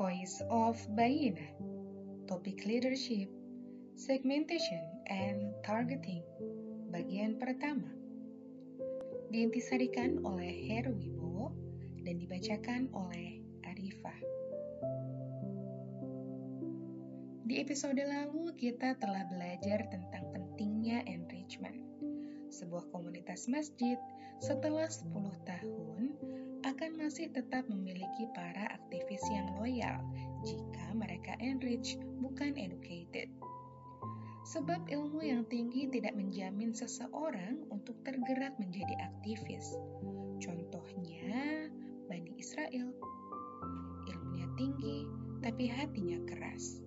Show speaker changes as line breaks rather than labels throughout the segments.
Voice of Bayina Topik Leadership Segmentation and Targeting. Bagian pertama. Diintisarikan oleh Heru Wibowo dan dibacakan oleh Arifah. Di episode lalu kita telah belajar tentang pentingnya enrichment. Sebuah komunitas masjid setelah 10 tahun akan masih tetap memiliki para aktivis yang loyal jika mereka enrich, bukan educated. Sebab ilmu yang tinggi tidak menjamin seseorang untuk tergerak menjadi aktivis. Contohnya, Bani Israel. Ilmunya tinggi, tapi hatinya keras.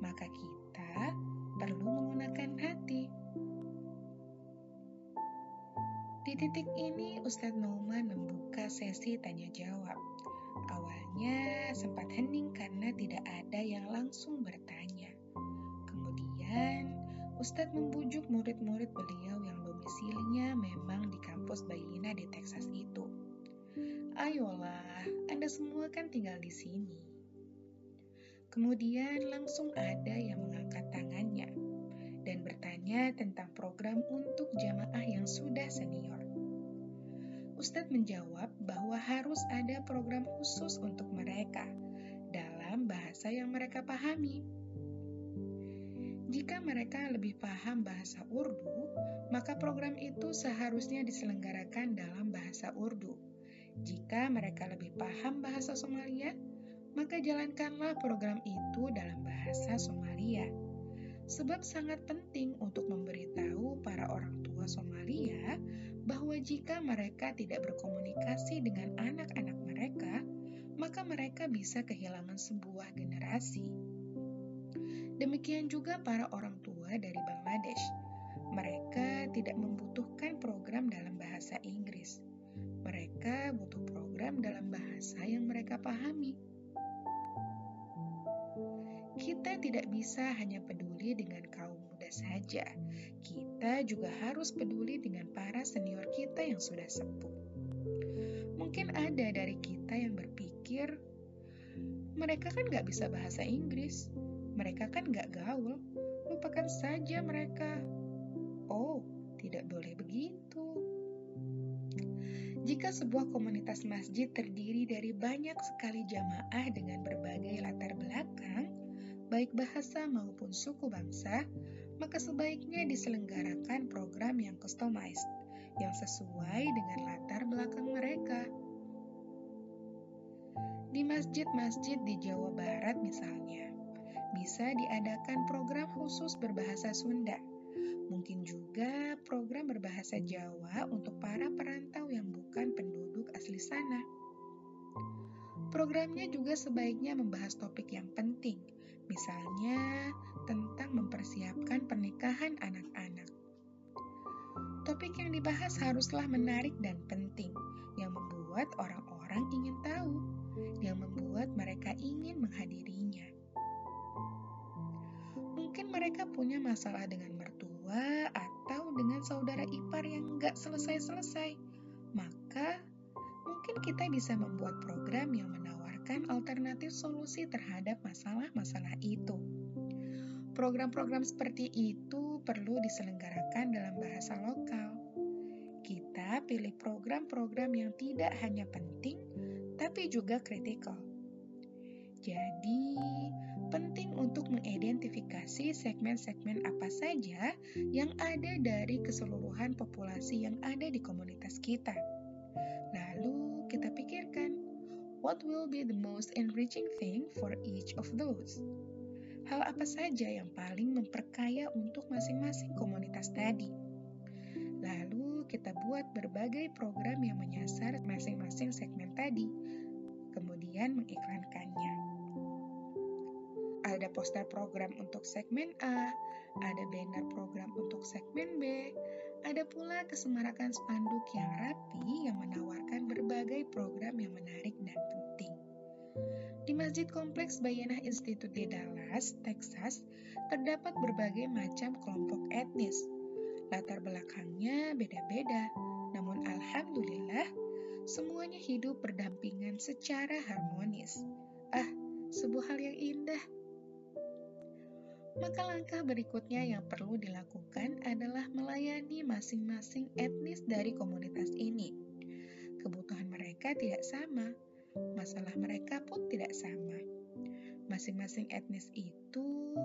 Maka kita perlu menggunakan hati. Di titik ini, Ustadz Nauman membuka sesi tanya jawab. Awalnya sempat hening karena tidak ada yang langsung bertanya. Kemudian, Ustadz membujuk murid-murid beliau yang domisilinya memang di kampus Bayina di Texas itu. Ayolah, Anda semua kan tinggal di sini. Kemudian langsung ada yang mengangkat tangannya dan bertanya tentang program untuk jamaah yang sudah senior. Ustadz menjawab bahwa harus ada program khusus untuk mereka dalam bahasa yang mereka pahami. Jika mereka lebih paham bahasa Urdu, maka program itu seharusnya diselenggarakan dalam bahasa Urdu. Jika mereka lebih paham bahasa Somalia, maka jalankanlah program itu dalam bahasa Somalia sebab sangat penting untuk memberitahu para orang tua Somalia bahwa jika mereka tidak berkomunikasi dengan anak-anak mereka, maka mereka bisa kehilangan sebuah generasi. Demikian juga para orang tua dari Bangladesh. Mereka tidak membutuhkan program dalam bahasa Inggris. Mereka butuh program dalam bahasa yang mereka pahami. Kita tidak bisa hanya peduli dengan kaum muda saja. Kita juga harus peduli dengan para senior kita yang sudah sepuh. Mungkin ada dari kita yang berpikir, mereka kan gak bisa bahasa Inggris, mereka kan gak gaul, lupakan saja mereka. Oh, tidak boleh begitu. Jika sebuah komunitas masjid terdiri dari banyak sekali jamaah dengan berbagai latar belakang, baik bahasa maupun suku bangsa, maka sebaiknya diselenggarakan program yang customized, yang sesuai dengan latar belakang mereka. Di masjid-masjid di Jawa Barat misalnya, bisa diadakan program khusus berbahasa Sunda. Mungkin juga program berbahasa Jawa untuk para perantau yang bukan penduduk asli sana. Programnya juga sebaiknya membahas topik yang penting, misalnya tentang mempersiapkan pernikahan anak-anak. Topik yang dibahas haruslah menarik dan penting, yang membuat orang-orang ingin tahu, yang membuat mereka ingin menghadirinya. Mungkin mereka punya masalah dengan mertua atau dengan saudara ipar yang gak selesai-selesai, maka mungkin kita bisa membuat program yang menawarkan alternatif solusi terhadap masalah-masalah itu. Program-program seperti itu perlu diselenggarakan dalam bahasa lokal. Kita pilih program-program yang tidak hanya penting, tapi juga kritikal. Jadi, penting untuk mengidentifikasi segmen-segmen apa saja yang ada dari keseluruhan populasi yang ada di komunitas kita. What will be the most enriching thing for each of those? Hal apa saja yang paling memperkaya untuk masing-masing komunitas tadi? Lalu kita buat berbagai program yang menyasar masing-masing segmen tadi, kemudian mengiklankannya. Ada poster program untuk segmen A, ada banner program untuk segmen B, ada pula kesemarakan spanduk yang rapi yang menawarkan berbagai program yang menarik dan penting. Di Masjid Kompleks Bayanah Institute di Dallas, Texas, terdapat berbagai macam kelompok etnis. Latar belakangnya beda-beda, namun alhamdulillah semuanya hidup berdampingan secara harmonis. Ah, sebuah hal yang indah. Maka langkah berikutnya yang perlu dilakukan adalah melayani masing-masing etnis dari komunitas ini. Kebutuhan mereka tidak sama, masalah mereka pun tidak sama. Masing-masing etnis itu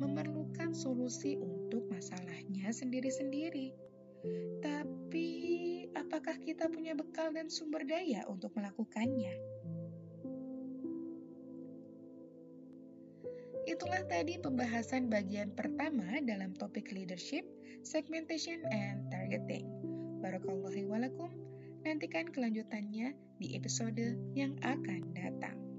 memerlukan solusi untuk masalahnya sendiri-sendiri. Tapi, apakah kita punya bekal dan sumber daya untuk melakukannya? Itulah tadi pembahasan bagian pertama dalam topik leadership, segmentation, and targeting. Barakallahu walakum. Nantikan kelanjutannya di episode yang akan datang.